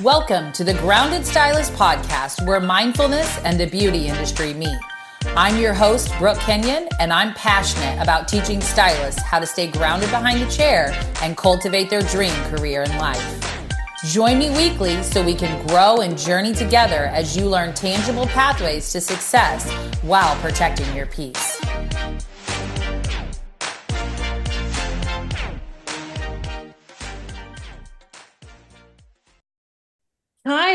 Welcome to the Grounded Stylist podcast, where mindfulness and the beauty industry meet. I'm your host, Brooke Kenyon, and I'm passionate about teaching stylists how to stay grounded behind the chair and cultivate their dream career in life. Join me weekly so we can grow and journey together as you learn tangible pathways to success while protecting your peace.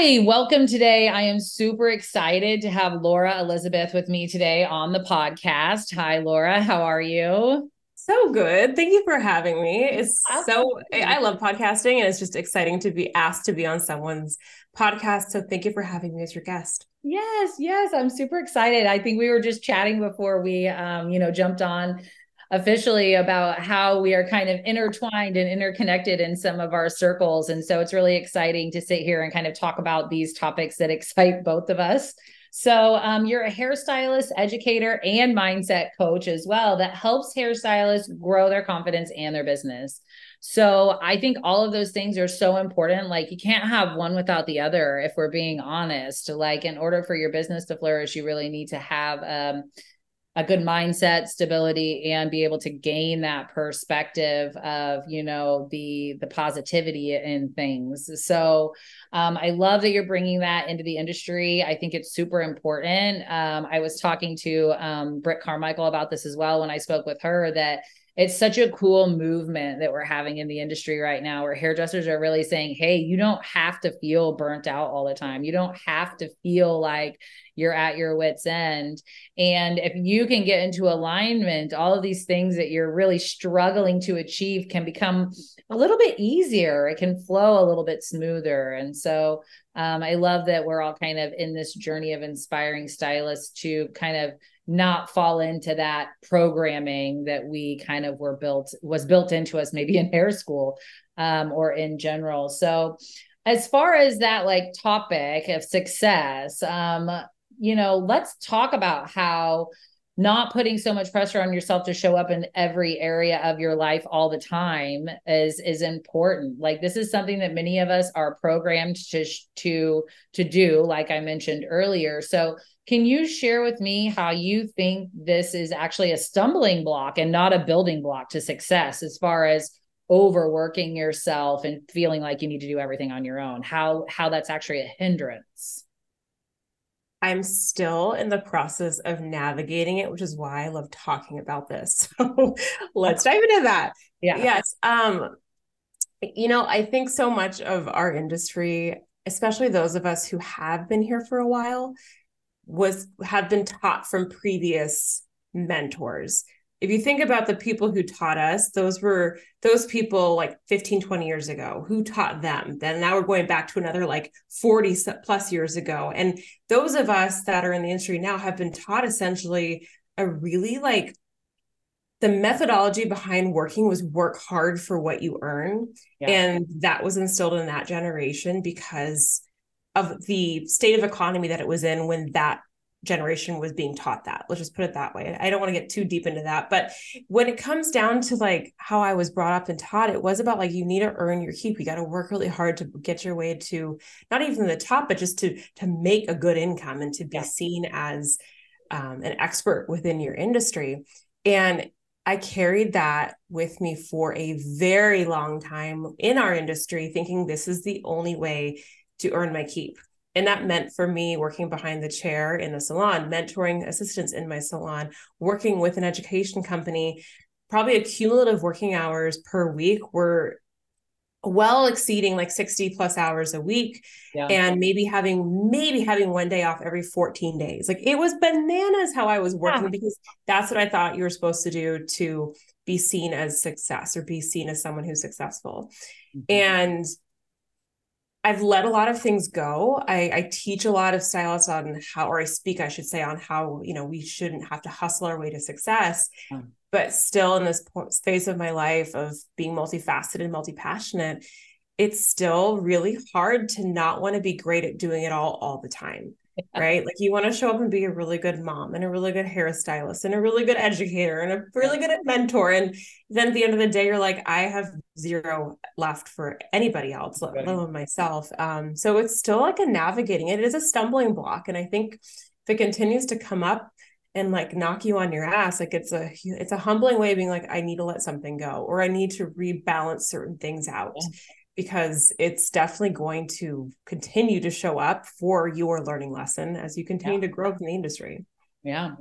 Hi, welcome today. I am super excited to have Laura Elizabeth with me today on the podcast. Hi, Laura. How are you? So good. Thank you for having me. It's so, I love podcasting and it's just exciting to be asked to be on someone's podcast. So thank you for having me as your guest. Yes, yes. I'm super excited. I think we were just chatting before we, um, you know, jumped on officially about how we are kind of intertwined and interconnected in some of our circles. And so it's really exciting to sit here and kind of talk about these topics that excite both of us. So, um, you're a hairstylist, educator, and mindset coach as well that helps hairstylists grow their confidence and their business. So, I think all of those things are so important. Like, you can't have one without the other if we're being honest. Like, in order for your business to flourish, you really need to have, um, a good mindset stability and be able to gain that perspective of you know the the positivity in things. So um, i love that you're bringing that into the industry. I think it's super important. Um, i was talking to um, britt carmichael about this as well when i spoke with her that it's such a cool movement that we're having in the industry right now where hairdressers are really saying hey you don't have to feel burnt out all the time. You don't have to feel like you're at your wits end. And if you can get into alignment all of these things that you're really struggling to achieve can become a little bit easier. It can flow a little bit smoother. And so um, i love that we're all kind of in this journey of inspiring stylists to kind of not fall into that programming that we kind of were built was built into us maybe in hair school um, or in general. So as far as that like topic of success um you know let's talk about how not putting so much pressure on yourself to show up in every area of your life all the time is is important. Like this is something that many of us are programmed to to to do like i mentioned earlier. So can you share with me how you think this is actually a stumbling block and not a building block to success as far as overworking yourself and feeling like you need to do everything on your own? How how that's actually a hindrance i'm still in the process of navigating it which is why i love talking about this. So let's dive into that. Yeah. Yes um you know i think so much of our industry especially those of us who have been here for a while was have been taught from previous mentors if you think about the people who taught us those were those people like 15 20 years ago who taught them. Then now we're going back to another like 40 plus years ago. And those of us that are in the industry now have been taught essentially a really like the methodology behind working was work hard for what you earn. Yeah. and that was instilled in that generation because of the state of economy that it was in when that generation was being taught that. Let's just put it that way. I don't want to get too deep into that, but when it comes down to like how I was brought up and taught, it was about like you need to earn your keep. You got to work really hard to get your way to not even the top, but just to to make a good income and to be yeah. seen as um, an expert within your industry. And I carried that with me for a very long time in our industry, thinking this is the only way to earn my keep. And that meant for me working behind the chair in the salon, mentoring assistants in my salon, working with an education company, probably a cumulative working hours per week were well exceeding like 60 plus hours a week yeah. and maybe having maybe having one day off every 14 days like it was bananas how i was working yeah. because that's what i thought you were supposed to do to be seen as success or be seen as someone who's successful mm-hmm. and I've let a lot of things go. I, I, teach a lot of stylists on how, or I speak, I should say, on how you know we shouldn't have to hustle our way to success. Mm. But still, in this phase of my life of being multifaceted and multi passionate, it's still really hard to not want to be great at doing it all all the time. right? Like you want to show up and be a really good mom and a really good hairstylist and a really good educator and a really good mentor. And then at the end of the day, you're like, I have zero left for anybody else, let alone myself. Um, so it's still like a navigating. It is a stumbling block. And I think if it continues to come up and like knock you on your ass, like it's a it's a humbling way of being like, I need to let something go or I need to rebalance certain things out. Yeah because it's definitely going to continue to show up for your learning lesson as you continue yeah. to grow in the industry. Yeah.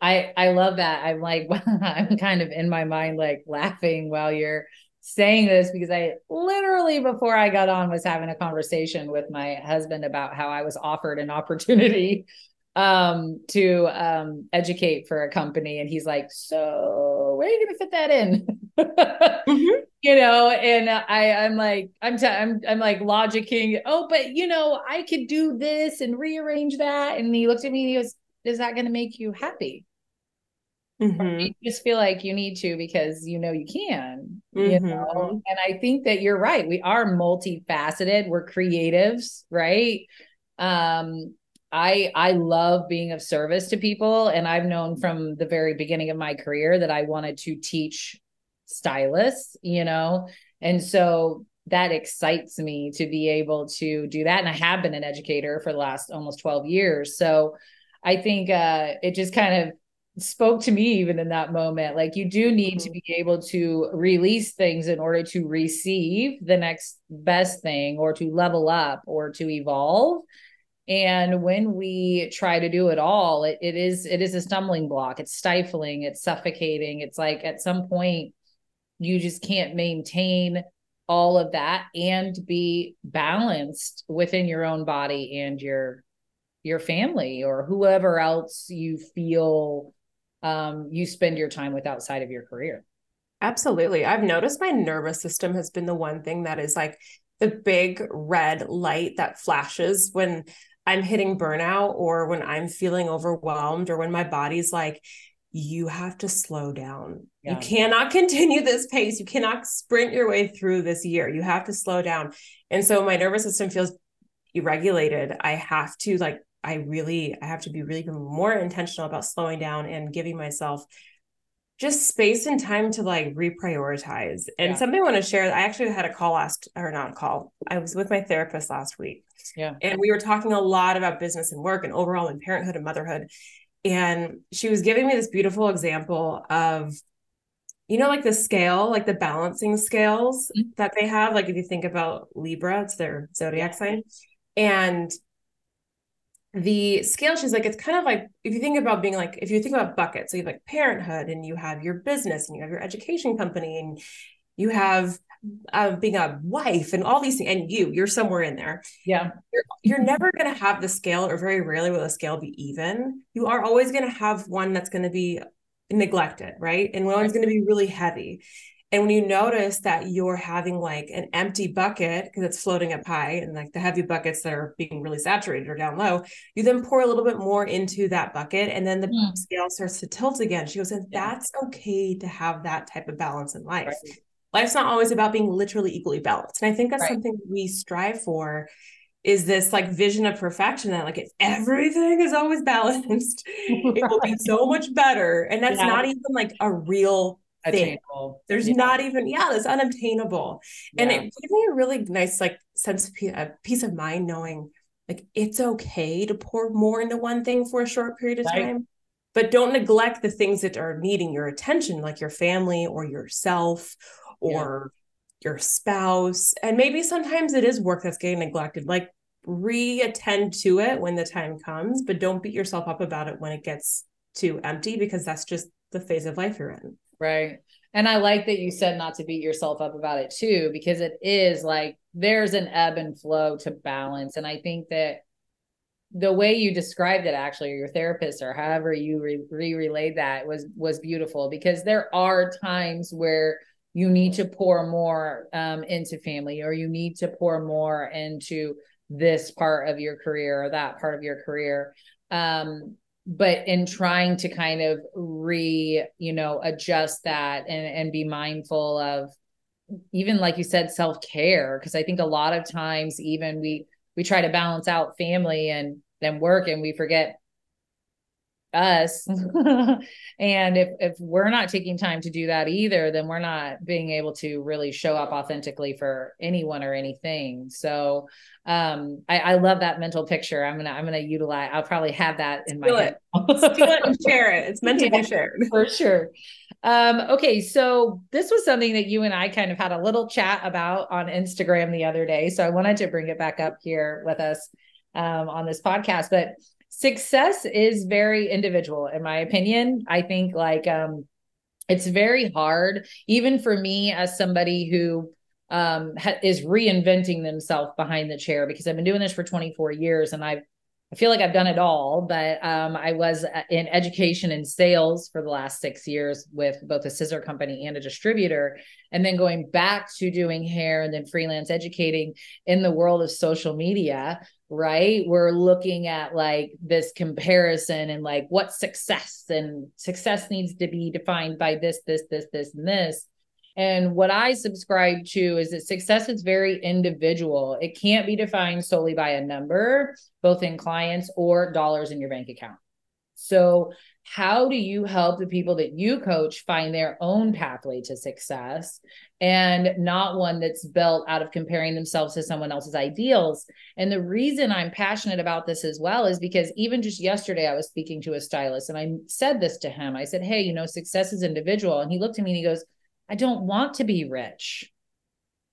I I love that. I'm like I'm kind of in my mind like laughing while you're saying this because I literally before I got on was having a conversation with my husband about how I was offered an opportunity um to um educate for a company. And he's like so where are you going to fit that in? Mm-hmm. you know and i i'm like i'm t- I'm I'm like logicking oh but you know i could do this and rearrange that. And he looked at me and he goes is that going to make you happy mm-hmm. you just feel like you need to because you know you can mm-hmm. you know and i think that you're right we are multifaceted we're creatives right um I I love being of service to people and I've known from the very beginning of my career that I wanted to teach stylists, you know. And so that excites me to be able to do that and I have been an educator for the last almost 12 years. So I think uh it just kind of spoke to me even in that moment. Like you do need to mm-hmm. be able to release things in order to receive the next best thing or to level up or to evolve. And when we try to do it all it, it is it is a stumbling block. It's stifling it's suffocating. It's like at some point you just can't maintain all of that and be balanced within your own body and your your family or whoever else you feel um, you spend your time with outside of your career absolutely i've noticed my nervous system has been the one thing that is like the big red light that flashes when I'm hitting burnout or when I'm feeling overwhelmed or when my body's like, you have to slow down. Yeah. You cannot continue this pace. You cannot sprint your way through this year. You have to slow down. And so my nervous system feels regulated. I have to like, I really, I have to be really more intentional about slowing down and giving myself just space and time to like reprioritize. And yeah. something I want to share, I actually had a call last or not a call. I was with my therapist last week. Yeah. And we were talking a lot about business and work and overall and parenthood and motherhood. And she was giving me this beautiful example of you know like the scale like the balancing scales mm-hmm. that they have like if you think about libra it's their zodiac sign and the scale she's like it's kind of like if you think about being like if you think about buckets so you have like parenthood and you have your business and you have your education company and you have uh, being a wife and all these things and you you're somewhere in there. Yeah. You're, you're never going to have the scale or very rarely will the scale be even. You are always going to have one that's going to be neglected right? And one's going to be really heavy and when you notice that you're having like an empty bucket because it's floating up high and like the heavy buckets that are being really saturated are down low, you then pour a little bit more into that bucket and then the mm. scale starts to tilt again. She goes, and that's okay to have that type of balance in life. Right. Life's not always about being literally equally balanced. And I think that's right. something we strive for is this like vision of perfection that like if everything is always balanced, it will be so much better. And that's yeah. not even like a real attainable. There's yeah. not even yeah, it's unobtainable, yeah. and it gave me a really nice like sense of peace, uh, peace of mind knowing like it's okay to pour more into one thing for a short period of right. time, but don't neglect the things that are needing your attention, like your family or yourself or yeah. your spouse, and maybe sometimes it is work that's getting neglected, like re-attend to it when the time comes but don't beat yourself up about it when it gets too empty because that's just the phase of life you're in Right. And I like that you said not to beat yourself up about it too, because it is like there's an ebb and flow to balance. And I think that the way you described it actually or your therapist or however you re relayed that was was beautiful because there are times where you need to pour more um, into family or you need to pour more into this part of your career or that part of your career um, but in trying to kind of re you know adjust that and and be mindful of even like you said self-care because i think a lot of times even we we try to balance out family and than work and we forget us. And if if we're not taking time to do that either then we're not being able to really show up authentically for anyone or anything. So um i, I love that mental picture. I'm gonna i'm gonna utilize i'll probably have that in Steal my it. head. Steal it and share it. It's meant to yeah, be shared. for sure. Um okay so this was something that you and i kind of had a little chat about on instagram the other day so i wanted to bring it back up here with us um, on this podcast but success is very individual in my opinion. I think like um it's very hard even for me as somebody who um ha- is reinventing themselves behind the chair because i've been doing this for 24 years and i've I feel like I've done it all, but um, I was uh, in education and sales for the last six years with both a scissor company and a distributor. And then going back to doing hair and then freelance educating in the world of social media, right? We're looking at like this comparison and like what success and success needs to be defined by this, this, this, this, and this. And what I subscribe to is that success is very individual. It can't be defined solely by a number, both in clients or dollars in your bank account. So, how do you help the people that you coach find their own pathway to success and not one that's built out of comparing themselves to someone else's ideals? And the reason I'm passionate about this as well is because even just yesterday, I was speaking to a stylist and I said this to him. I said, Hey, you know, success is individual. And he looked at me and he goes, I don't want to be rich.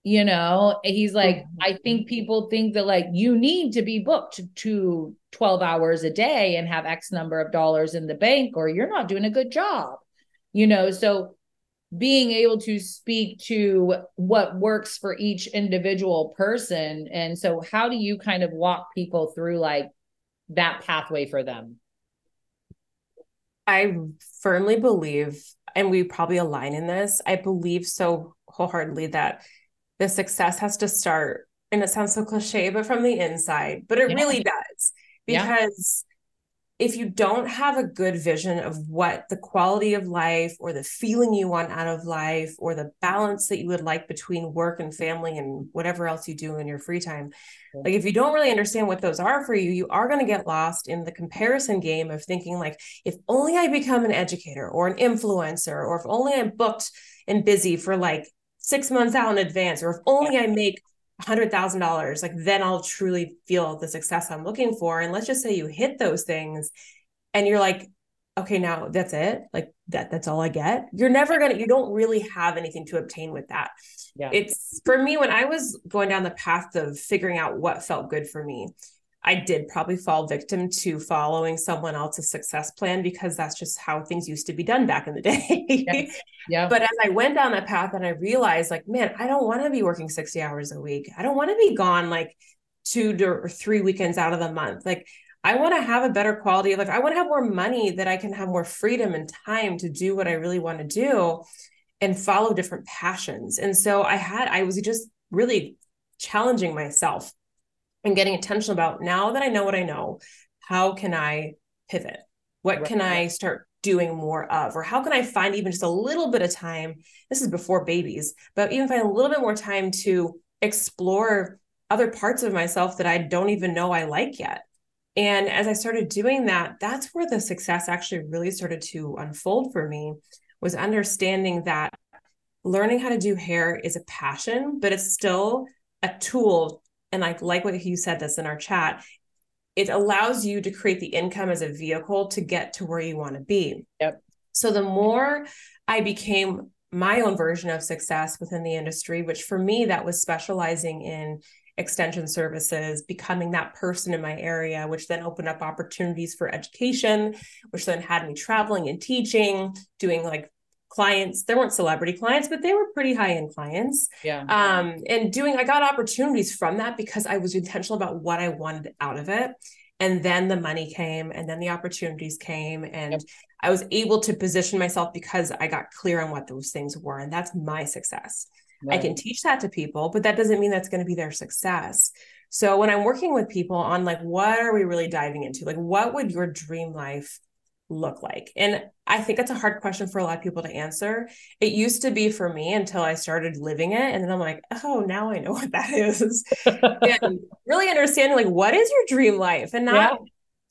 You know, he's like, mm-hmm. I think people think that like you need to be booked to 12 hours a day and have X number of dollars in the bank, or you're not doing a good job. You know, so being able to speak to what works for each individual person. And so, how do you kind of walk people through like that pathway for them? I firmly believe and we probably align in this, I believe so wholeheartedly that the success has to start, and it sounds so cliche, but from the inside, but it yeah. really does. Because if you don't have a good vision of what the quality of life or the feeling you want out of life or the balance that you would like between work and family and whatever else you do in your free time like if you don't really understand what those are for you you are going to get lost in the comparison game of thinking like if only i become an educator or an influencer or if only i'm booked and busy for like six months out in advance or if only i make $100,000, like then I'll truly feel the success I'm looking for. And let's just say you hit those things and you're like, okay, now that's it. Like that, that's all I get. You're never going to, you don't really have anything to obtain with that. Yeah. It's for me, when I was going down the path of figuring out what felt good for me, I did probably fall victim to following someone else's success plan because that's just how things used to be done back in the day. yes. Yeah. But as I went down that path and I realized, like, man, I don't want to be working 60 hours a week. I don't want to be gone like two to, or three weekends out of the month. Like, I want to have a better quality of life. I want to have more money that I can have more freedom and time to do what I really want to do and follow different passions. And so I had, I was just really challenging myself and getting attention about now that I know what I know, how can I pivot? What right. can I start doing more of? Or how can I find even just a little bit of time? This is before babies, but even find a little bit more time to explore other parts of myself that I don't even know I like yet. And as I started doing that, that's where the success actually really started to unfold for me was understanding that learning how to do hair is a passion, but it's still a tool and I like what you said this in our chat, it allows you to create the income as a vehicle to get to where you want to be. Yep. So the more I became my own version of success within the industry, which for me, that was specializing in extension services, becoming that person in my area, which then opened up opportunities for education, which then had me traveling and teaching, doing like clients they weren't celebrity clients but they were pretty high end clients. Yeah. Um and doing i got opportunities from that because i was intentional about what i wanted out of it. And then the money came and then the opportunities came and yep. i was able to position myself because i got clear on what those things were and that's my success. Right. i can teach that to people but that doesn't mean that's going to be their success. So when i'm working with people on like what are we really diving into? Like what would your dream life look like? And I think it's a hard question for a lot of people to answer. It used to be for me until I started living it. And then I'm like, oh, now I know what that is. and really understanding like what is your dream life and not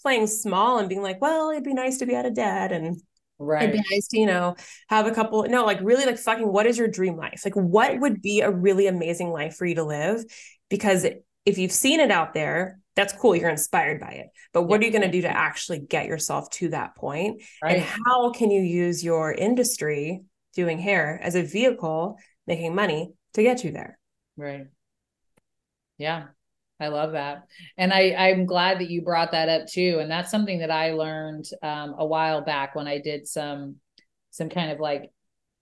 playing small and being like, well, it'd be nice to be out of debt and Right. It'd be nice to, you know, have a couple. No, like really, like fucking, what is your dream life? Like, what would be a really amazing life for you to live? Because if you've seen it out there, that's cool. You're inspired by it. But what yeah. are you going to do to actually get yourself to that point? Right. And how can you use your industry doing hair as a vehicle, making money to get you there? Right. Yeah. I love that. And I, I'm glad that you brought that up too. And that's something that I learned um, a while back when I did some, some kind of like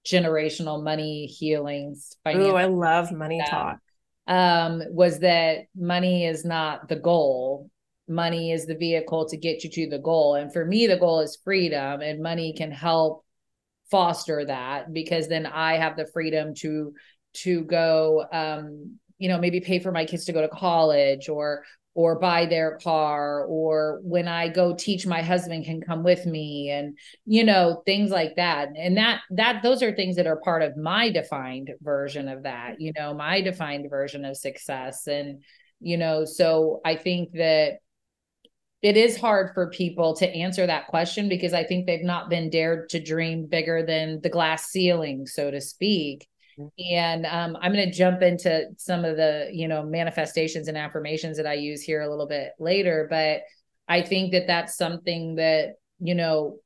generational money healings. Oh, I love money talk. Um, was that money is not the goal. Money is the vehicle to get you to the goal. And for me, the goal is freedom and money can help foster that because then I have the freedom to, to go, um, you know maybe pay for my kids to go to college or or buy their car or when i go teach my husband can come with me and you know things like that. And that that those are things that are part of my defined version of that you know my defined version of success. And you know so i think that it is hard for people to answer that question because i think they've not been dared to dream bigger than the glass ceiling so to speak and um, i'm going to jump into some of the you know manifestations and affirmations that i use here a little bit later but i think that that's something that you know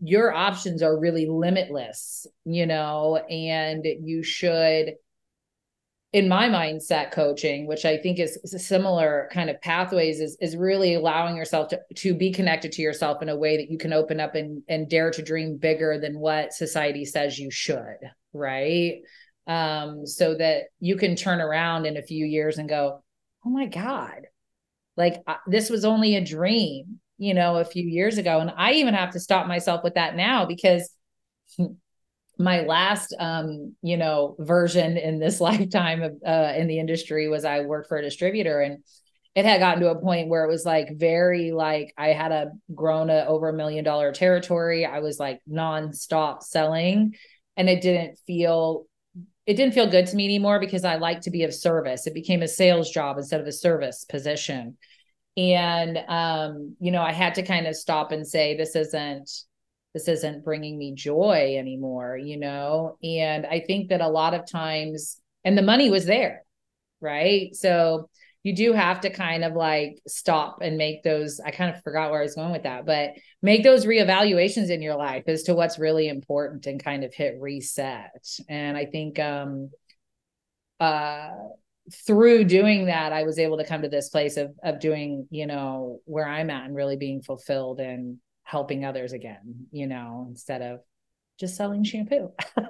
your options are really limitless you know and you should in my mindset coaching which i think is, is similar kind of pathways is is really allowing yourself to to be connected to yourself in a way that you can open up and and dare to dream bigger than what society says you should right um, so that you can turn around in a few years and go, oh my God, like uh, this was only a dream, you know, a few years ago. And I even have to stop myself with that now because my last um you know version in this lifetime of uh in the industry was i worked for a distributor and it had gotten to a point where it was like very like i had a grown a over a million dollar territory i was like nonstop selling and it didn't feel it didn't feel good to me anymore because I like to be of service. It became a sales job instead of a service position. And um, you know, I had to kind of stop and say this isn't this isn't bringing me joy anymore, you know? And I think that a lot of times and the money was there, right? So you do have to kind of like stop and make those i kind of forgot where i was going with that but make those reevaluations in your life as to what's really important and kind of hit reset. And i think um uh through doing that i was able to come to this place of of doing you know where i'm at and really being fulfilled and helping others again you know instead of just selling shampoo.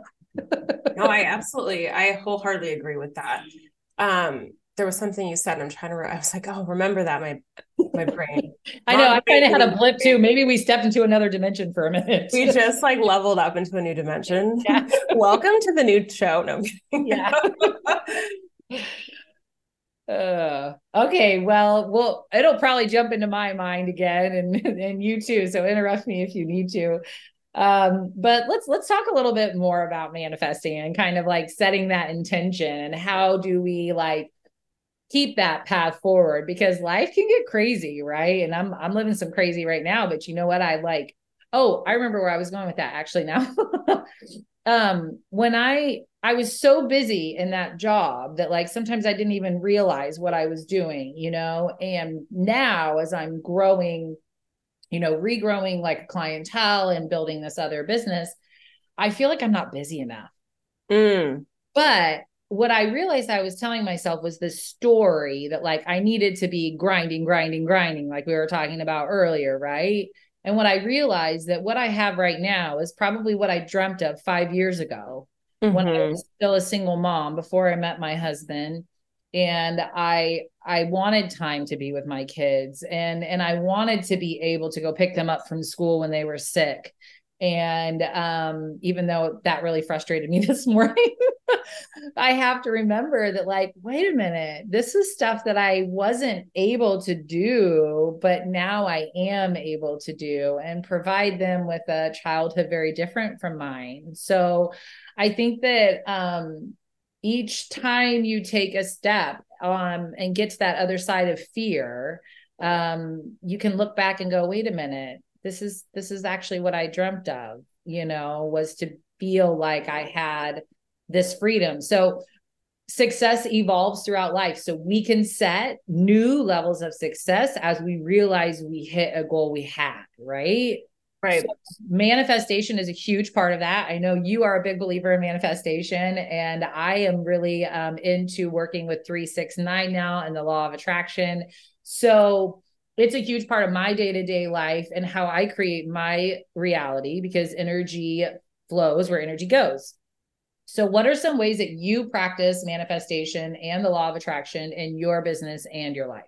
No i absolutely i wholeheartedly agree with that. Um there was something you said, and I'm trying to. I was like, oh, remember that my my brain. I know. I kind of had a blip too. Maybe we stepped into another dimension for a minute. we just like leveled up into a new dimension. Yeah. Welcome to the new show. No, yeah. uh, okay. Well, well, it'll probably jump into my mind again, and and you too. So interrupt me if you need to. Um, but let's let's talk a little bit more about manifesting and kind of like setting that intention and how do we like keep that path forward because life can get crazy, right? And I'm I'm living some crazy right now, but you know what? I like, oh, I remember where I was going with that actually now. um, when I I was so busy in that job that like sometimes I didn't even realize what I was doing, you know. And now as I'm growing, you know, regrowing like a clientele and building this other business, I feel like I'm not busy enough. Mm. But what I realized I was telling myself was this story that like I needed to be grinding, grinding, grinding, like we were talking about earlier, right? And what I realized that what I have right now is probably what I dreamt of five years ago mm-hmm. when I mm-hmm. was still a single mom before I met my husband. And I I wanted time to be with my kids and and I wanted to be able to go pick them up from school when they were sick and um, even though that really frustrated me this morning, I have to remember that, like, wait a minute, this is stuff that I wasn't able to do, but now I am able to do and provide them with a childhood very different from mine. So I think that um, each time you take a step um, and get to that other side of fear, um, you can look back and go, wait a minute, this is this is actually what I dreamt of, you know, was to feel like I had this freedom. So success evolves throughout life. So we can set new levels of success as we realize we hit a goal we had, right? Right. So manifestation is a huge part of that. I know you are a big believer in manifestation, and I am really um, into working with 369 now and the law of attraction. So it's a huge part of my day to day life and how I create my reality because energy flows where energy goes. So, what are some ways that you practice manifestation and the law of attraction in your business and your life?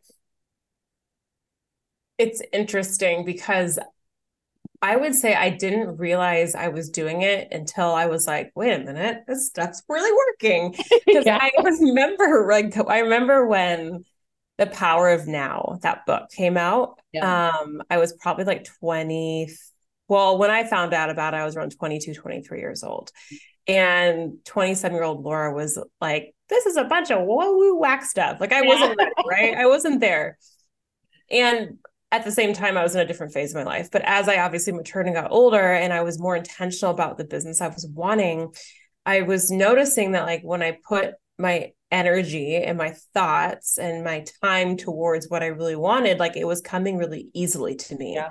It's interesting because I would say I didn't realize I was doing it until I was like, wait a minute, this stuff's really working. Because yeah. I remember, like, I remember when The Power of Now, that book came out. Yeah. Um, I was probably like 20. Well, when I found out about it, I was around 22, 23 years old. And 27 year old Laura was like, this is a bunch of woo woo whack stuff. Like, I wasn't ready, right? I wasn't there. And at the same time, I was in a different phase of my life. But as I obviously matured and got older and I was more intentional about the business I was wanting, I was noticing that, like, when I put my energy and my thoughts and my time towards what I really wanted, like, it was coming really easily to me. Yeah.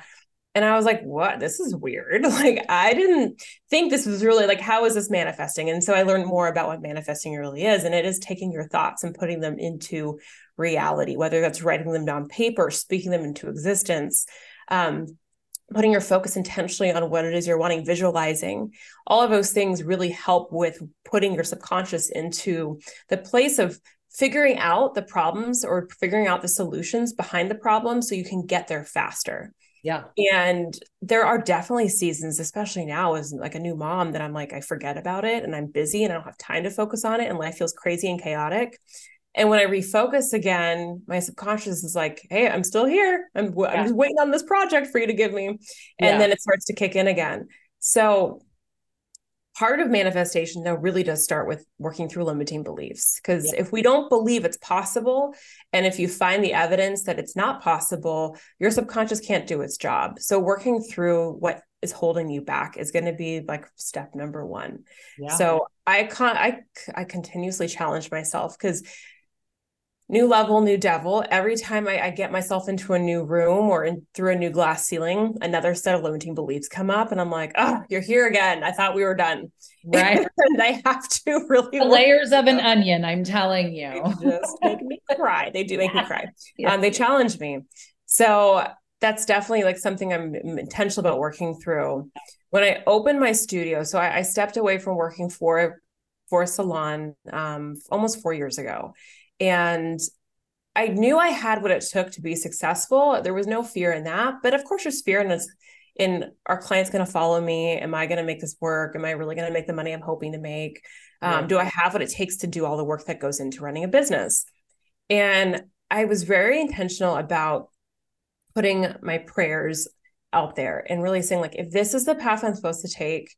And I was like, what? This is weird. Like, I didn't think this was really like, how is this manifesting? And so I learned more about what manifesting really is. And it is taking your thoughts and putting them into reality, whether that's writing them down paper, speaking them into existence, um, putting your focus intentionally on what it is you're wanting, visualizing. All of those things really help with putting your subconscious into the place of figuring out the problems or figuring out the solutions behind the problem so you can get there faster. Yeah. And there are definitely seasons, especially now as like a new mom, that I'm like, I forget about it and I'm busy and I don't have time to focus on it and life feels crazy and chaotic. And when I refocus again, my subconscious is like, "Hey, I'm still here. I'm yeah. I'm just waiting on this project for you to give me," and yeah. then it starts to kick in again. So part of manifestation though really does start with working through limiting beliefs because yeah. if we don't believe it's possible and if you find the evidence that it's not possible your subconscious can't do its job so working through what is holding you back is going to be like step number one yeah. so i can't i i continuously challenge myself because new level, new devil. Every time I, I, get myself into a new room or in, through a new glass ceiling, another set of limiting beliefs come up, and I'm like, "Oh, you're here again. I thought we were done." Right. and I have to really layers of an onion. I'm telling you, they just make me cry. They do make yeah. me cry. Yeah. Um, they challenge me. So that's definitely like something I'm intentional about working through. When I opened my studio, so I, I stepped away from working for for a salon um, almost four years ago and I knew I had what it took to be successful. There was no fear in that. But of course, there's fear in this in our clients going to follow me? Am I going to make this work? Am I really going to make the money I'm hoping to make? Um, yeah. Do I have what it takes to do all the work that goes into running a business? And I was very intentional about putting my prayers out there and really saying, like, if this is the path I'm supposed to take,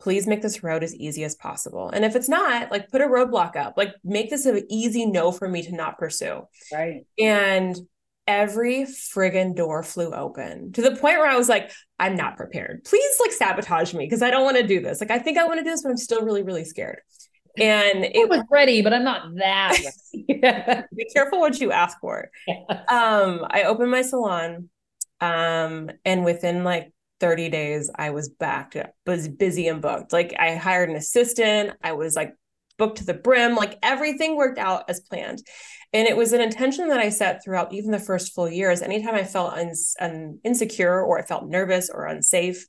please make this road as easy as possible. And if it's not, like put a roadblock up, like make this an easy no for me to not pursue. Right. And every friggin' door flew open to the point where I was like, I'm not prepared. Please like sabotage me because I don't want to do this. Like I think I want to do this, but I'm still really, really scared. And it was ready, but I'm not that Be careful what you ask for. Yes. Um, I opened my salon. Um, and within like 30 days I was back, was busy and booked. Like I hired an assistant, I was like booked to the brim, like everything worked out as planned. And it was an intention that I set throughout even the first full years. Anytime I felt un- un- insecure or I felt nervous or unsafe,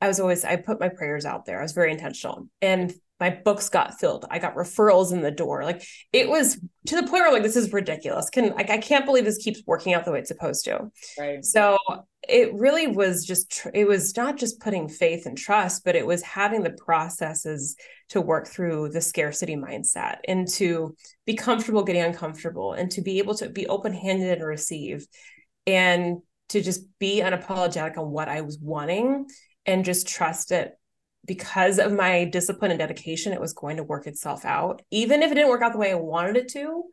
I was always, I put my prayers out there. I was very intentional. And my books got filled. I got referrals in the door. Like it was to the point where like this is ridiculous. Can like I can't believe this keeps working out the way it's supposed to. Right. So it really was just tr- it was not just putting faith and trust, but it was having the processes to work through the scarcity mindset and to be comfortable getting uncomfortable and to be able to be open-handed and receive and to just be unapologetic on what I was wanting and just trust it because of my discipline and dedication, it was going to work itself out. Even if it didn't work out the way I wanted it to,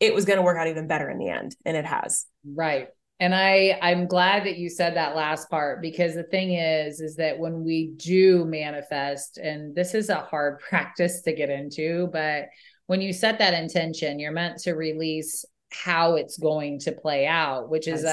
it was going to work out even better in the end. And it has. Right. And I I'm glad that you said that last part because the thing is is that when we do manifest and this is a hard practice to get into but when you set that intention you're meant to release how it's going to play out which has uh,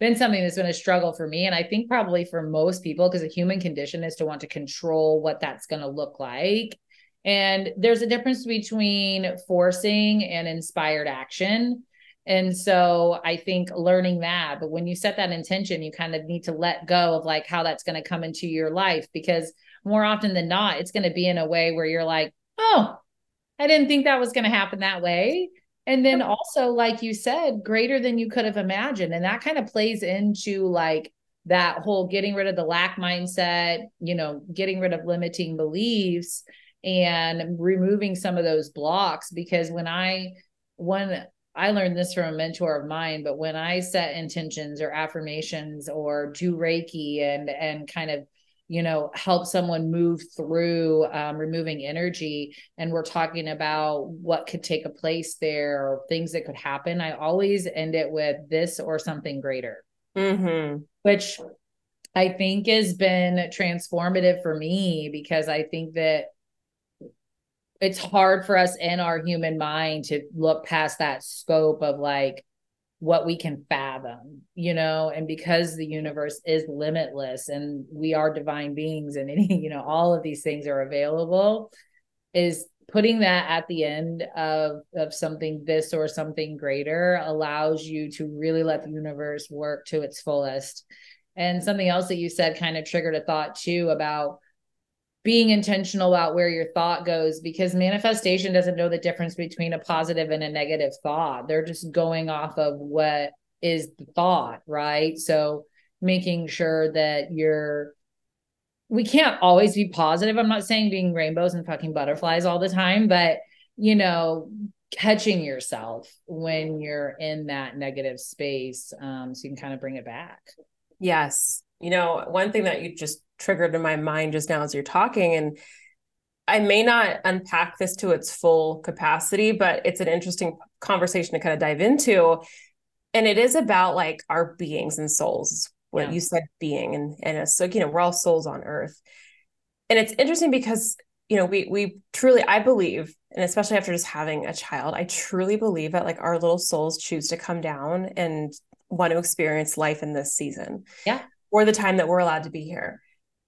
been something that's been a struggle for me and I think probably for most people because the human condition is to want to control what that's going to look like. And there's a difference between forcing and inspired action and so I think learning that, but when you set that intention, you kind of need to let go of like how that's going to come into your life because more often than not, it's going to be in a way where you're like, oh, I didn't think that was going to happen that way. And then also, like you said, greater than you could have imagined. And that kind of plays into like that whole getting rid of the lack mindset, you know, getting rid of limiting beliefs and removing some of those blocks. Because when I, when I learned this from a mentor of mine, but when I set intentions or affirmations or do Reiki and and kind of you know help someone move through um, removing energy and we're talking about what could take a place there or things that could happen i always end it with this or something greater mm-hmm. which i think has been transformative for me because i think that it's hard for us in our human mind to look past that scope of like what we can fathom, you know, and because the universe is limitless and we are divine beings and any, you know, all of these things are available is putting that at the end of of something this or something greater allows you to really let the universe work to its fullest. And something else that you said kind of triggered a thought too about being intentional about where your thought goes because manifestation doesn't know the difference between a positive and a negative thought. They're just going off of what is the thought, right? So making sure that you're we can't always be positive. I'm not saying being rainbows and fucking butterflies all the time, but you know, catching yourself when you're in that negative space um, so you can kind of bring it back. Yes. You know, one thing that you just triggered in my mind just now as you're talking and I may not unpack this to its full capacity, but it's an interesting conversation to kind of dive into. And it is about like our beings and souls, what yeah. you said being and and so you know, we're all souls on earth. And it's interesting because you know, we we truly I believe, and especially after just having a child, I truly believe that like our little souls choose to come down and want to experience life in this season. Yeah. Or the time that we're allowed to be here.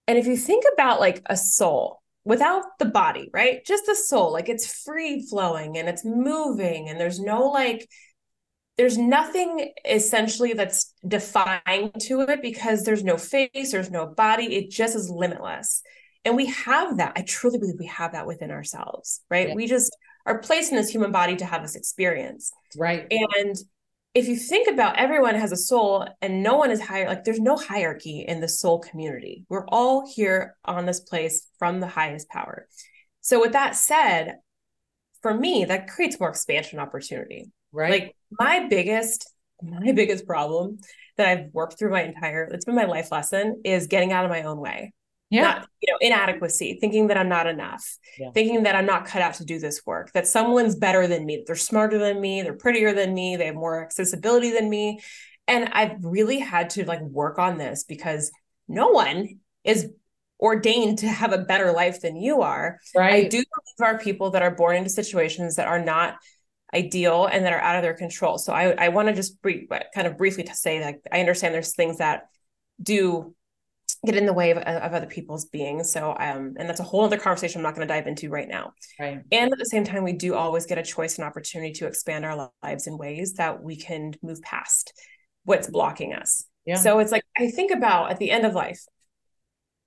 And if you think about like a soul without the body, right? Just the soul, like it's free flowing and it's moving and there's no like, there's nothing essentially that's defined to it because there's no face, there's no body. It just is limitless. And we have that. I truly believe we have that within ourselves, right? Yeah. We just are placed in this human body to have this experience. Right. And if you think about everyone has a soul and no one is higher like there's no hierarchy in the soul community. We're all here on this place from the highest power. So with that said for me that creates more expansion opportunity. Right. Like my biggest my biggest problem that i've worked through my entire it's been my life lesson is getting out of my own way yeah. not, you know inadequacy thinking that i'm not enough yeah. thinking that i'm not cut out to do this work that someone's better than me that they're smarter than me they're prettier than me they have more accessibility than me. And i've really had to like work on this because no one is ordained to have a better life than you are. Right. i do believe are people that are born into situations that are not ideal and that are out of their control. So i, I want to just brief, kind of briefly to say that i understand there's things that do get in the way of, of other people's being. So, um, and that's a whole other conversation I'm not going to dive into right now. Right. And at the same time, we do always get a choice and opportunity to expand our lives in ways that we can move past what's blocking us. Yeah. So it's like, I think about at the end of life,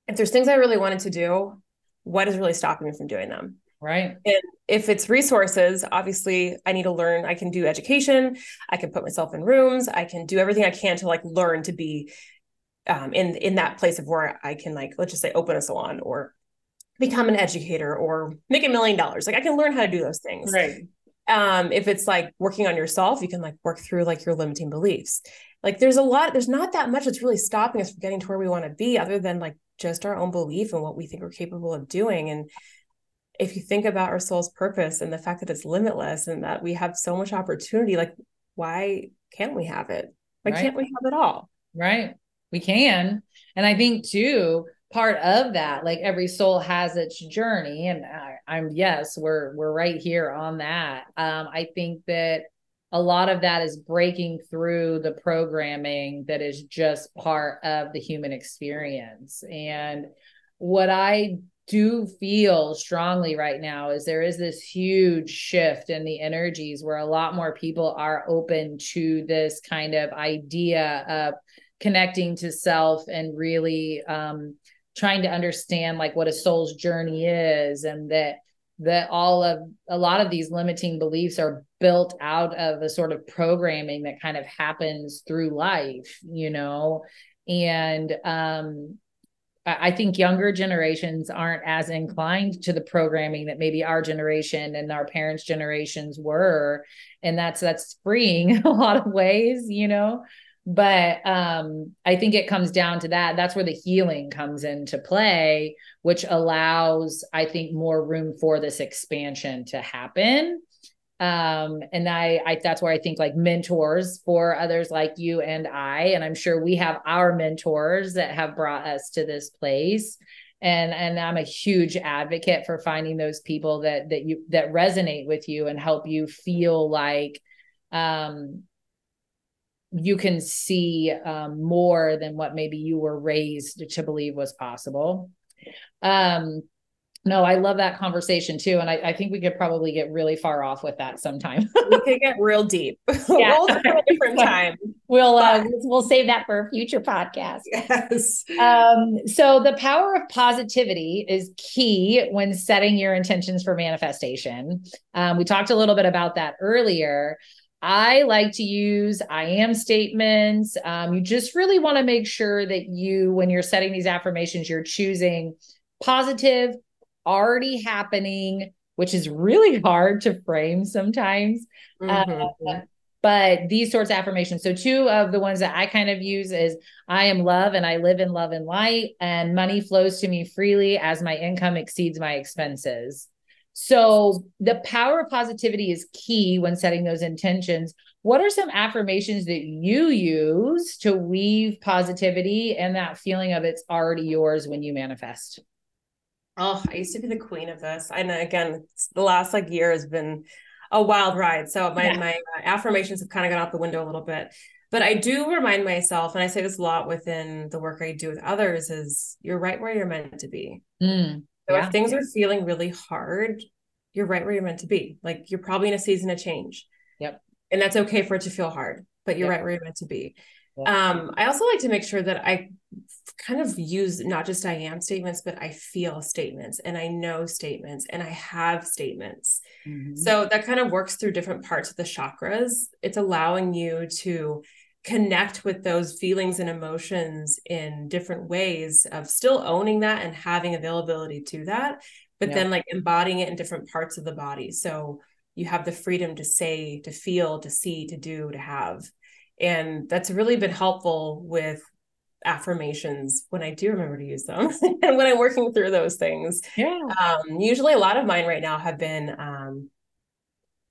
if there's things I really wanted to do, what is really stopping me from doing them? Right. And if it's resources, obviously I need to learn. I can do education. I can put myself in rooms. I can do everything I can to like learn to be um, in in that place of where I can like let's just say open a salon or become an educator or make a million dollars. Like I can learn how to do those things. Right. Um, if it's like working on yourself, you can like work through like your limiting beliefs. Like there's a lot, there's not that much that's really stopping us from getting to where we want to be, other than like just our own belief and what we think we're capable of doing. And if you think about our soul's purpose and the fact that it's limitless and that we have so much opportunity, like why can't we have it? Why right. can't we have it all? Right. We can. And I think too, part of that, like every soul has its journey. And I, I'm yes, we're we're right here on that. Um, I think that a lot of that is breaking through the programming that is just part of the human experience. And what I do feel strongly right now is there is this huge shift in the energies where a lot more people are open to this kind of idea of connecting to self and really um, trying to understand like what a soul's journey is and that that all of a lot of these limiting beliefs are built out of a sort of programming that kind of happens through life you know and um I think younger generations aren't as inclined to the programming that maybe our generation and our parents' generations were. And that's that's freeing in a lot of ways, you know. But um, I think it comes down to that. That's where the healing comes into play, which allows, I think, more room for this expansion to happen um and I, I that's where i think like mentors for others like you and i and i'm sure we have our mentors that have brought us to this place and and i'm a huge advocate for finding those people that that you that resonate with you and help you feel like um you can see um, more than what maybe you were raised to believe was possible um no, I love that conversation too. And I, I, think we could probably get really far off with that sometime. we could get real deep. Yeah. we'll a different time. We'll uh, we'll save that for a future podcast. Yes. Um, so the power of positivity is key when setting your intentions for manifestation. Um, we talked a little bit about that earlier. I like to use I am statements. Um, you just really want to make sure that you, when you're setting these affirmations, you're choosing positive, already happening, which is really hard to frame sometimes. Mm-hmm. Uh, but these sorts of affirmations. So, two of the ones that I kind of use is I am love and I live in love and light, and money flows to me freely as my income exceeds my expenses. So, the power of positivity is key when setting those intentions. What are some affirmations that you use to weave positivity and that feeling of it's already yours when you manifest? Oh, I used to be the queen of this. And again, the last like year has been a wild ride. So my yeah. my uh, affirmations have kind of gone out the window a little bit. But I do remind myself, and I say this a lot within the work I do with others, is you're right where you're meant to be. Mm, so yeah. if things are feeling really hard, you're right where you're meant to be. Like you're probably in a season of change. Yep. And that's okay for it to feel hard, but you're yep. right where you're meant to be. Um, I also like to make sure that I kind of use not just I am statements, but I feel statements and I know statements and I have statements. Mm-hmm. So that kind of works through different parts of the chakras. It's allowing you to connect with those feelings and emotions in different ways of still owning that and having availability to that, but yeah. then like embodying it in different parts of the body. So you have the freedom to say, to feel, to see, to do, to have and that's really been helpful with affirmations when I do remember to use them and when I'm working through those things. Yeah. Um, usually a lot of mine right now have been um,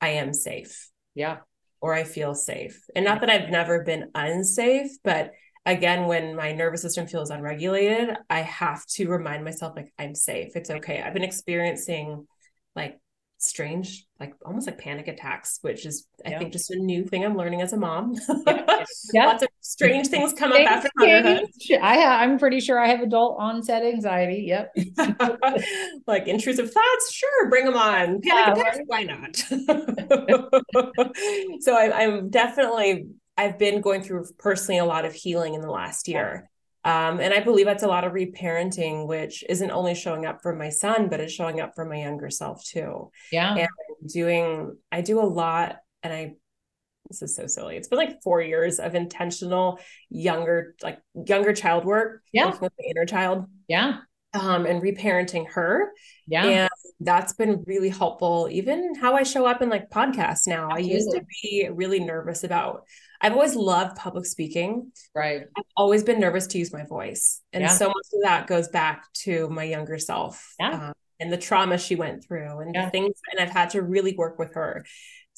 I am safe. Yeah. Or I feel safe. And not that I've never been unsafe, but again, when my nervous system feels unregulated, I have to remind myself like I'm safe. It's okay. I've been experiencing like strange, like almost like panic attacks, which is I yeah. think just a new thing I'm learning as a mom. yeah. Lots of strange things come up after motherhood. I I'm pretty sure I have adult onset anxiety. Yep. like intrusive thoughts, sure, bring them on. Panic yeah, attacks, right? why not? so I, I'm definitely I've been going through personally a lot of healing in the last year. Um, and I believe that's a lot of reparenting, which isn't only showing up for my son, but it's showing up for my younger self too. Yeah. And doing, I do a lot, and I, this is so silly. It's been like four years of intentional younger, like younger child work. Yeah. With the inner child. Yeah. Um, and reparenting her. Yeah. And that's been really helpful. Even how I show up in like podcasts now. Absolutely. I used to be really nervous about I've always loved public speaking. Right. I've always been nervous to use my voice. And yeah. so much of that goes back to my younger self yeah. um, and the trauma she went through and yeah. things. And I've had to really work with her.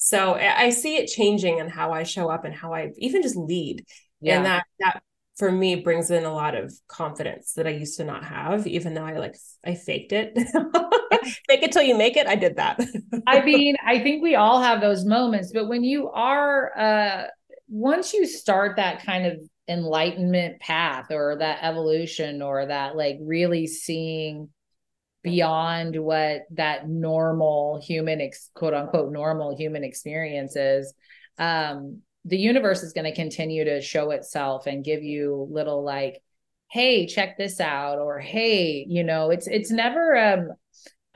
So I see it changing in how I show up and how I even just lead. And that that for me brings in a lot of confidence that I used to not have, even though I like I faked it. Fake it till you make it. I did that. I mean, I think we all have those moments, but when you are uh once you start that kind of enlightenment path or that evolution or that like really seeing beyond what that normal human ex, quote unquote normal human experience is um the universe is going to continue to show itself and give you little like hey check this out or hey you know it's it's never um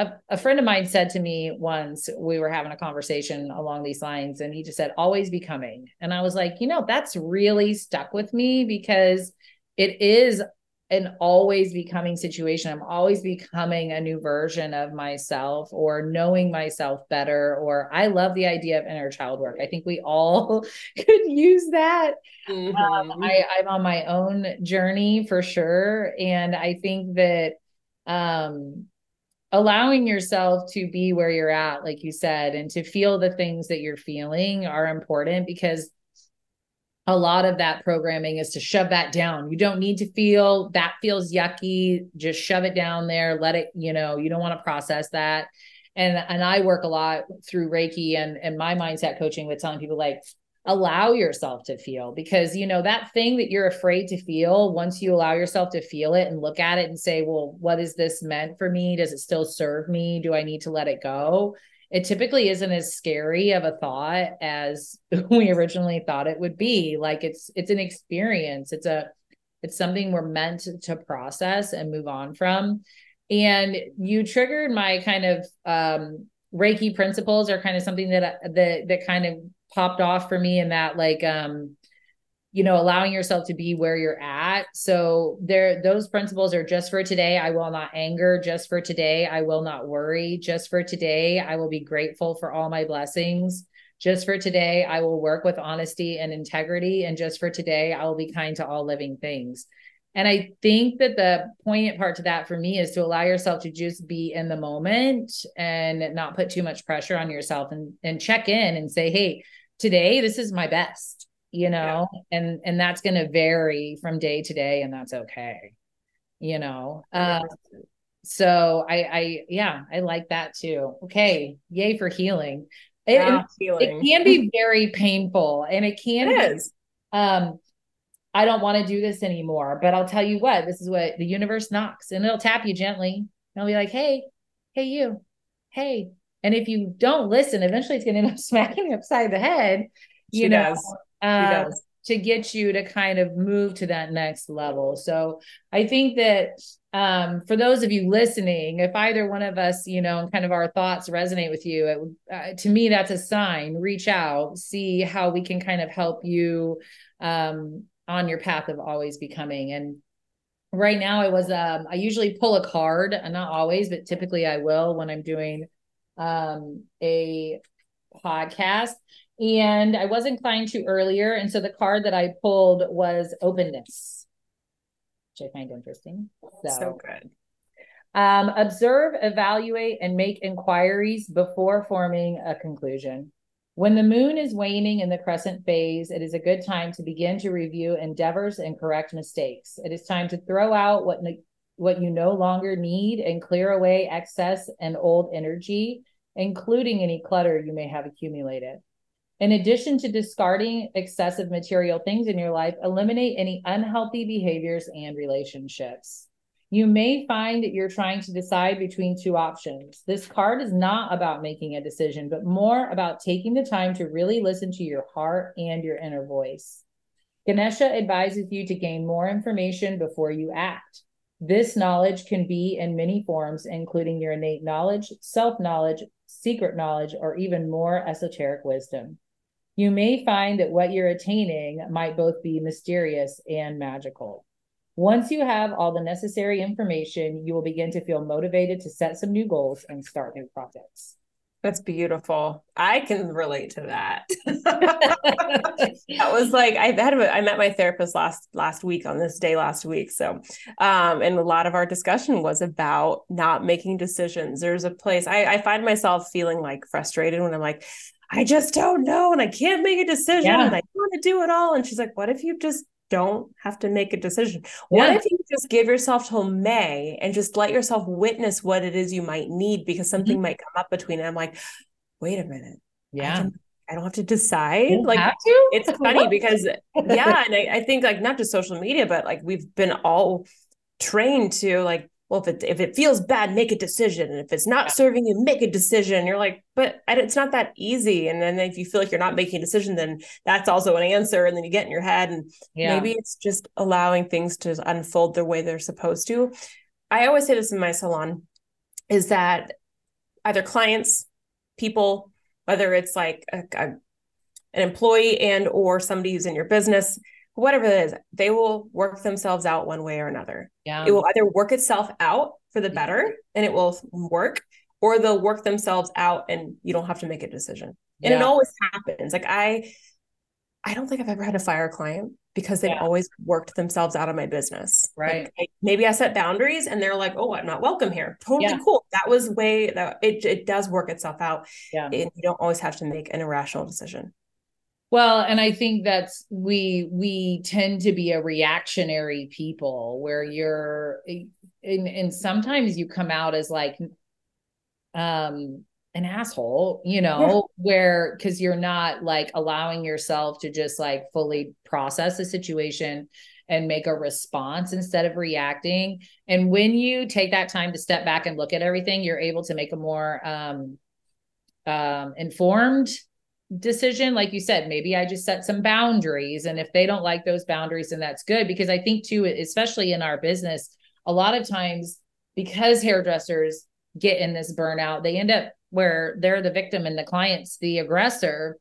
a, a, friend of mine said to me once we were having a conversation along these lines and he just said always becoming and i was like you know that's really stuck with me because it is an always becoming situation. I'm always becoming a new version of myself or knowing myself better. Or I love the idea of inner child work. I think we all could use that. Mm-hmm. Um, I, I'm on my own journey for sure. And I think that um, allowing yourself to be where you're at, like you said, and to feel the things that you're feeling are important because a lot of that programming is to shove that down. You don't need to feel that feels yucky. Just shove it down there. Let it, you know, you don't want to process that. And and I work a lot through Reiki and and my mindset coaching with telling people like allow yourself to feel because you know that thing that you're afraid to feel once you allow yourself to feel it and look at it and say well what is this meant for me? Does it still serve me? Do i need to let it go? It typically isn't as scary of a thought as we originally thought it would be. Like it's it's an experience. It's a it's something we're meant to process and move on from. And you triggered my kind of um reiki principles are kind of something that that that kind of popped off for me in that like um you know allowing yourself to be where you're at. So there those principles are just for today. I will not anger. Just for today i will not worry. Just for today i will be grateful for all my blessings. Just for today i will work with honesty and integrity. And just for today i will be kind to all living things. And i think that the poignant part to that for me is to allow yourself to just be in the moment and not put too much pressure on yourself and and check in and say hey today this is my best you know yeah. and and that's going to vary from day to day and that's okay you know uh, so i i yeah i like that too. Okay yay for healing. It, it can be very painful and it can it be, is. um i don't want to do this anymore but i'll tell you what this is what the universe knocks and it'll tap you gently. And it'll be like hey hey you. Hey and if you don't listen eventually it's going to end up smacking you upside the head you she know uh, to get you to kind of move to that next level. So I think that um, for those of you listening, if either one of us, you know, and kind of our thoughts resonate with you, it, uh, to me, that's a sign. Reach out, see how we can kind of help you um, on your path of always becoming. And right now, I was, um, I usually pull a card, and not always, but typically I will when I'm doing um, a podcast and I was inclined to earlier. And so the card that I pulled was openness, which I find interesting. So, so good. Um, observe, evaluate, and make inquiries before forming a conclusion. When the moon is waning in the crescent phase, it is a good time to begin to review endeavors and correct mistakes. It is time to throw out what ne- what you no longer need and clear away excess and old energy, including any clutter you may have accumulated. In addition to discarding excessive material things in your life, eliminate any unhealthy behaviors and relationships. You may find that you're trying to decide between two options. This card is not about making a decision, but more about taking the time to really listen to your heart and your inner voice. Ganesha advises you to gain more information before you act. This knowledge can be in many forms, including your innate knowledge, self knowledge, secret knowledge, or even more esoteric wisdom you may find that what you're attaining might both be mysterious and magical. Once you have all the necessary information, you will begin to feel motivated to set some new goals and start new projects. That's beautiful. I can relate to that. that was like I had a, I met my therapist last last week on this day last week. So, um, and a lot of our discussion was about not making decisions. There's a place I, I find myself feeling like frustrated when I'm like, I just don't know and I can't make a decision yeah. and I want to do it all. And she's like, what if you just don't have to make a decision. Yeah. What if you just give yourself till May and just let yourself witness what it is you might need because something mm-hmm. might come up between it. I'm like, wait a minute. Yeah. I, can, I don't have to decide. like it's funny because yeah, and I, I think like not just social media, but like we've been all trained to like well, if it if it feels bad, make a decision, and if it's not serving you, make a decision. You're like, but it's not that easy. And then if you feel like you're not making a decision, then that's also an answer. And then you get in your head, and yeah. maybe it's just allowing things to unfold the way they're supposed to. I always say this in my salon, is that either clients, people, whether it's like a, a, an employee and or somebody who's in your business whatever it is, they will work themselves out one way or another. Yeah. It will either work itself out for the better and it will work, or they'll work themselves out and you don't have to make a decision. And yeah. it always happens. Like I I don't think I've ever had to fire a client because they've yeah. always worked themselves out of my business. Right. Like, maybe I set boundaries and they're like, oh, I'm not welcome here. Totally yeah. cool. That was way that it, it does work itself out. Yeah. And you don't always have to make an irrational decision. Well, and I think that's we we tend to be a reactionary people where you're and, and sometimes you come out as like um an asshole, you know, yeah. where because you're not like allowing yourself to just like fully process the situation and make a response instead of reacting. And when you take that time to step back and look at everything, you're able to make a more um um informed decision like you said maybe i just set some boundaries and if they don't like those boundaries then that's good because i think too especially in our business a lot of times because hairdressers get in this burnout they end up where they're the victim and the client's the aggressor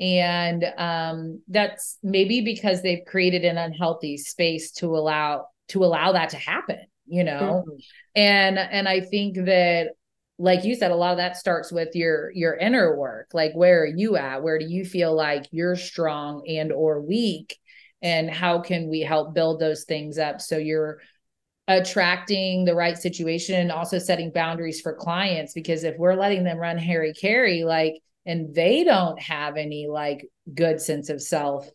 and um, that's maybe because they've created an unhealthy space to allow to allow that to happen you know mm-hmm. and and i think that like you said a lot of that starts with your your inner work like where are you at? Where do you feel like you're strong and or weak? And how can we help build those things up? So you're attracting the right situation and also setting boundaries for clients because if we're letting them run harry carry like and they don't have any like good sense of self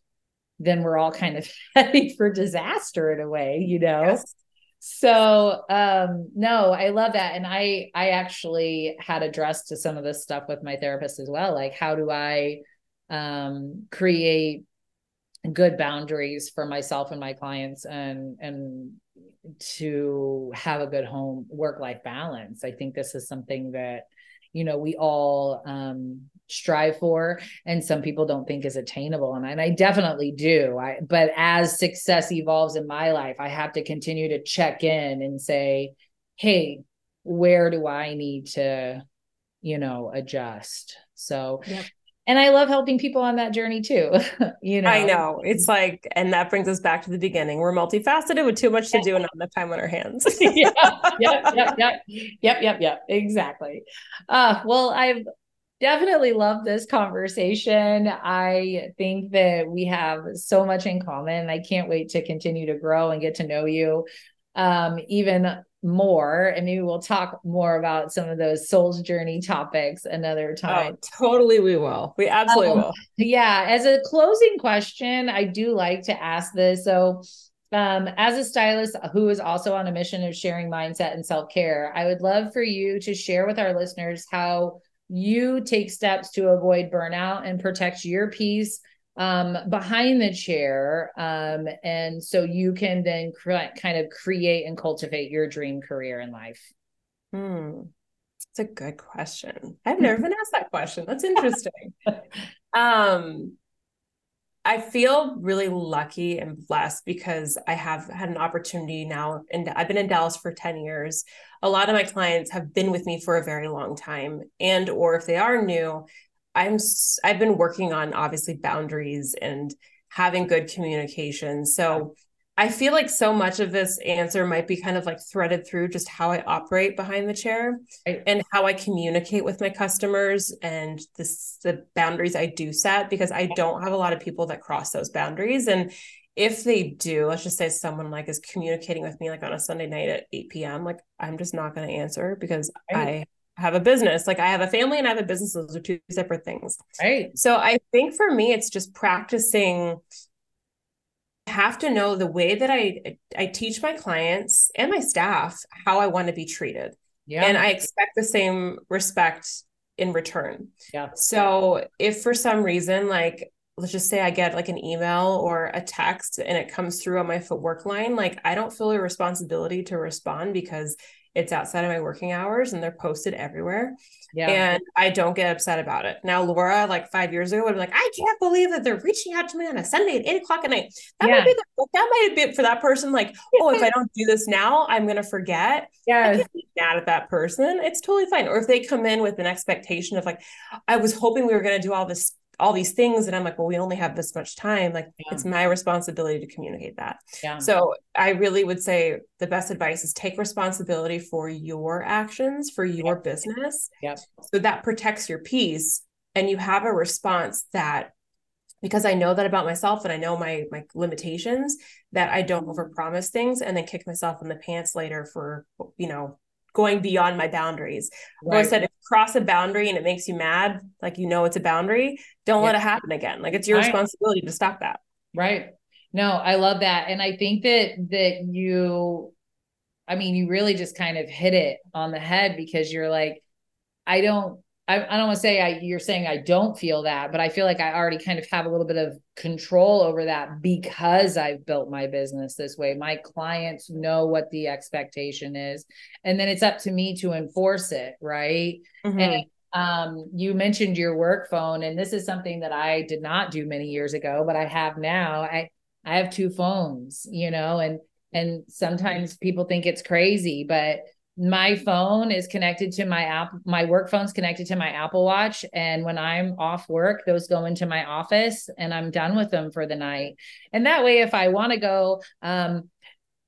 then we're all kind of heading for disaster in a way you know? Yes so um no i love that. And i i actually had addressed to some of this stuff with my therapist as well like how do i um create good boundaries for myself and my clients and and to have a good home work life balance? I think this is something that you know we all um strive for and some people don't think is attainable and, and I definitely do. I but as success evolves in my life I have to continue to check in and say hey where do I need to you know adjust? So yep. and I love helping people on that journey too you know? I know. It's like and that brings us back to the beginning. We're multifaceted with too much to do and not enough time on our hands. Yeah. Yep yep yep. Yep yep yep. Exactly. Uh well I've definitely love this conversation. I think that we have so much in common. I can't wait to continue to grow and get to know you um, even more. And maybe we'll talk more about some of those soul's journey topics another oh, time. Oh, totally, we will. We absolutely um, will. Yeah. As a closing question, I do like to ask this. So, um, as a stylist who is also on a mission of sharing mindset and self care, I would love for you to share with our listeners how you take steps to avoid burnout and protect your peace um, behind the chair. Um, and so you can then cre- kind of create and cultivate your dream career in life. Hmm. It's a good question. I've never been asked that question. That's interesting. um, I feel really lucky and blessed because I have had an opportunity now, and I've been in Dallas for 10 years. A lot of my clients have been with me for a very long time, and or if they are new, I'm I've been working on obviously boundaries and having good communication. So I feel like so much of this answer might be kind of like threaded through just how I operate behind the chair right. and how I communicate with my customers and this, the boundaries I do set because I don't have a lot of people that cross those boundaries. And if they do, let's just say someone like is communicating with me like on a Sunday night at 8 p.m., like I'm just not going to answer because right. I have a business. Like I have a family and I have a business. Those are two separate things. Right. So I think for me, it's just practicing have to know the way that I I teach my clients and my staff how I want to be treated. Yeah. And I expect the same respect in return. Yeah. So if for some reason like let's just say I get like an email or a text and it comes through on my footwork line, like I don't feel a responsibility to respond because it's outside of my working hours and they're posted everywhere. Yeah. And I don't get upset about it. Now, Laura, like five years ago, would be like, I can't believe that they're reaching out to me on a Sunday at eight o'clock at night. That yeah. might be the, that might be for that person, like, oh, if I don't do this now, I'm gonna forget. Yeah. I can't be mad at that person. It's totally fine. Or if they come in with an expectation of like, I was hoping we were gonna do all this all these things and i'm like well we only have this much time like yeah. it's my responsibility to communicate that yeah. so i really would say the best advice is take responsibility for your actions for your yep. business yep. so that protects your peace and you have a response that because i know that about myself and i know my my limitations that i don't mm-hmm. overpromise things and then kick myself in the pants later for you know going beyond my boundaries. Right. I said, if you cross a boundary and it makes you mad, like you know it's a boundary, don't yeah. let it happen again. Like it's your right. responsibility to stop that. Right. No, I love that. And I think that that you I mean, you really just kind of hit it on the head because you're like, I don't I, I don't want to say I, you're saying I don't feel that, but I feel like I already kind of have a little bit of control over that because I've built my business this way. My clients know what the expectation is, and then it's up to me to enforce it, right? Mm-hmm. And um, you mentioned your work phone, and this is something that I did not do many years ago, but I have now. I I have two phones, you know, and and sometimes people think it's crazy, but my phone is connected to my app my work phone's connected to my apple watch and when i'm off work those go into my office and i'm done with them for the night. And that way if i want to go um,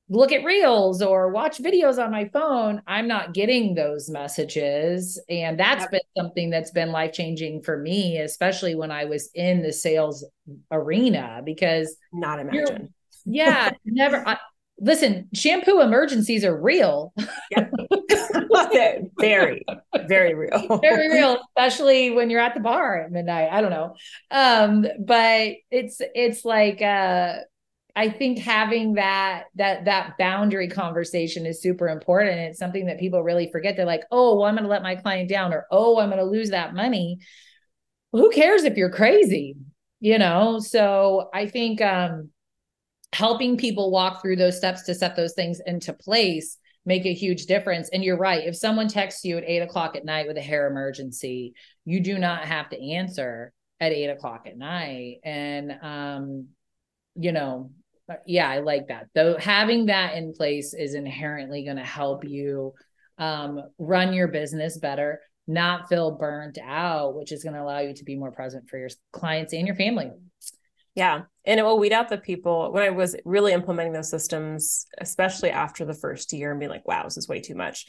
look at reels or watch videos on my phone i'm not getting those messages. And that's been something that's been life changing for me especially when i was in the sales arena because not imagine. Yeah never I, listen, shampoo emergencies are real. Yeah. very, very real. very real, especially when you're at the bar at midnight. I don't know. Um, but it's it's like uh I think having that that that boundary conversation is super important. It's something that people really forget. They're like, "Oh, well, I'm going to let my client down," or "Oh, I'm going to lose that money." Well, who cares if you're crazy, you know? So I think um, helping people walk through those steps to set those things into place make a huge difference. And you're right. If someone texts you at eight o'clock at night with a hair emergency, you do not have to answer at eight o'clock at night. And, um, you know, uh, yeah, I like that. Though having that in place is inherently going to help you um, run your business better, not feel burnt out, which is going to allow you to be more present for your clients and your family. Yeah. And it will weed out the people when I was really implementing those systems, especially after the first year and being like, wow, this is way too much.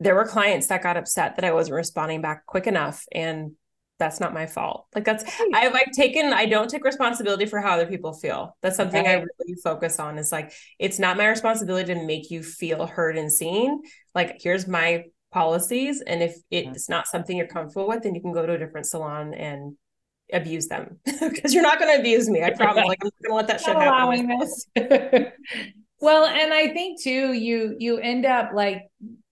There were clients that got upset that I wasn't responding back quick enough. And that's not my fault. Like that's I've like taken I don't take responsibility for how other people feel. That's something I really focus on is like it's not my responsibility to make you feel heard and seen. Like here's my policies and if mm. it's not something you're comfortable with then you can go to a different salon and abuse them because you're not going to abuse me. I promise. Like I'm not going to let that shit happen. Allowing this. well, and I think too, you you end up like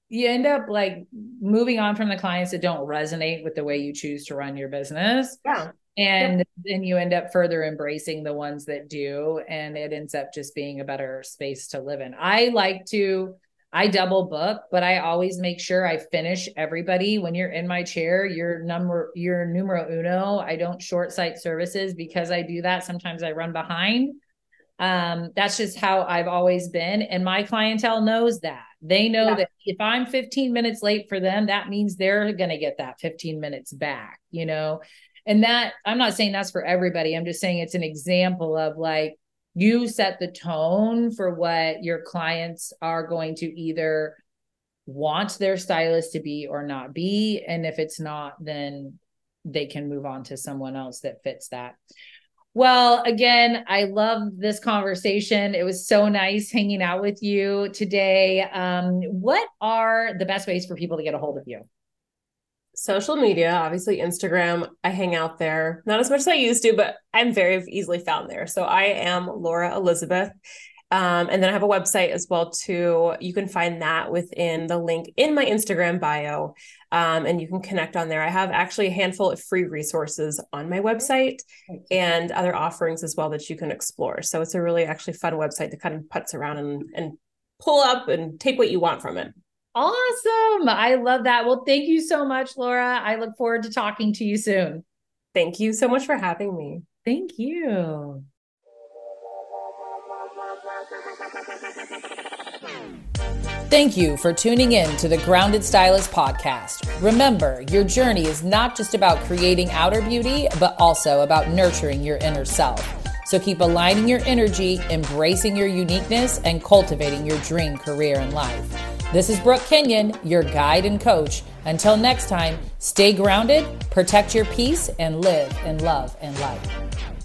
you end up like moving on from the clients that don't resonate with the way you choose to run your business. Yeah. And yeah. then you end up further embracing the ones that do, and it ends up just being a better space to live in. I like to I double book, but I always make sure I finish everybody. When you're in my chair, you're number you're numero uno. I don't short site services because I do that. Sometimes I run behind. Um, that's just how I've always been. And my clientele knows that. They know yeah. that if I'm 15 minutes late for them, that means they're gonna get that 15 minutes back, you know. And that I'm not saying that's for everybody. I'm just saying it's an example of like you set the tone for what your clients are going to either want their stylist to be or not be and if it's not then they can move on to someone else that fits that. Well again i love this conversation. It was so nice hanging out with you today. Um, what are the best ways for people to get a hold of you social media, obviously Instagram. I hang out there, not as much as I used to, but I'm very easily found there. So I am Laura Elizabeth. Um, and then I have a website as well too. You can find that within the link in my Instagram bio, um, and you can connect on there. I have actually a handful of free resources on my website and other offerings as well that you can explore. So it's a really actually fun website to kind of putz around and, and pull up and take what you want from it. Awesome. I love that. Well, thank you so much, Laura. I look forward to talking to you soon. Thank you so much for having me. Thank you. Thank you for tuning in to the Grounded Stylist podcast. Remember, your journey is not just about creating outer beauty, but also about nurturing your inner self. So keep aligning your energy, embracing your uniqueness, and cultivating your dream career in life. This is Brooke Kenyon, your guide and coach. Until next time, stay grounded, protect your peace, and live in love and light.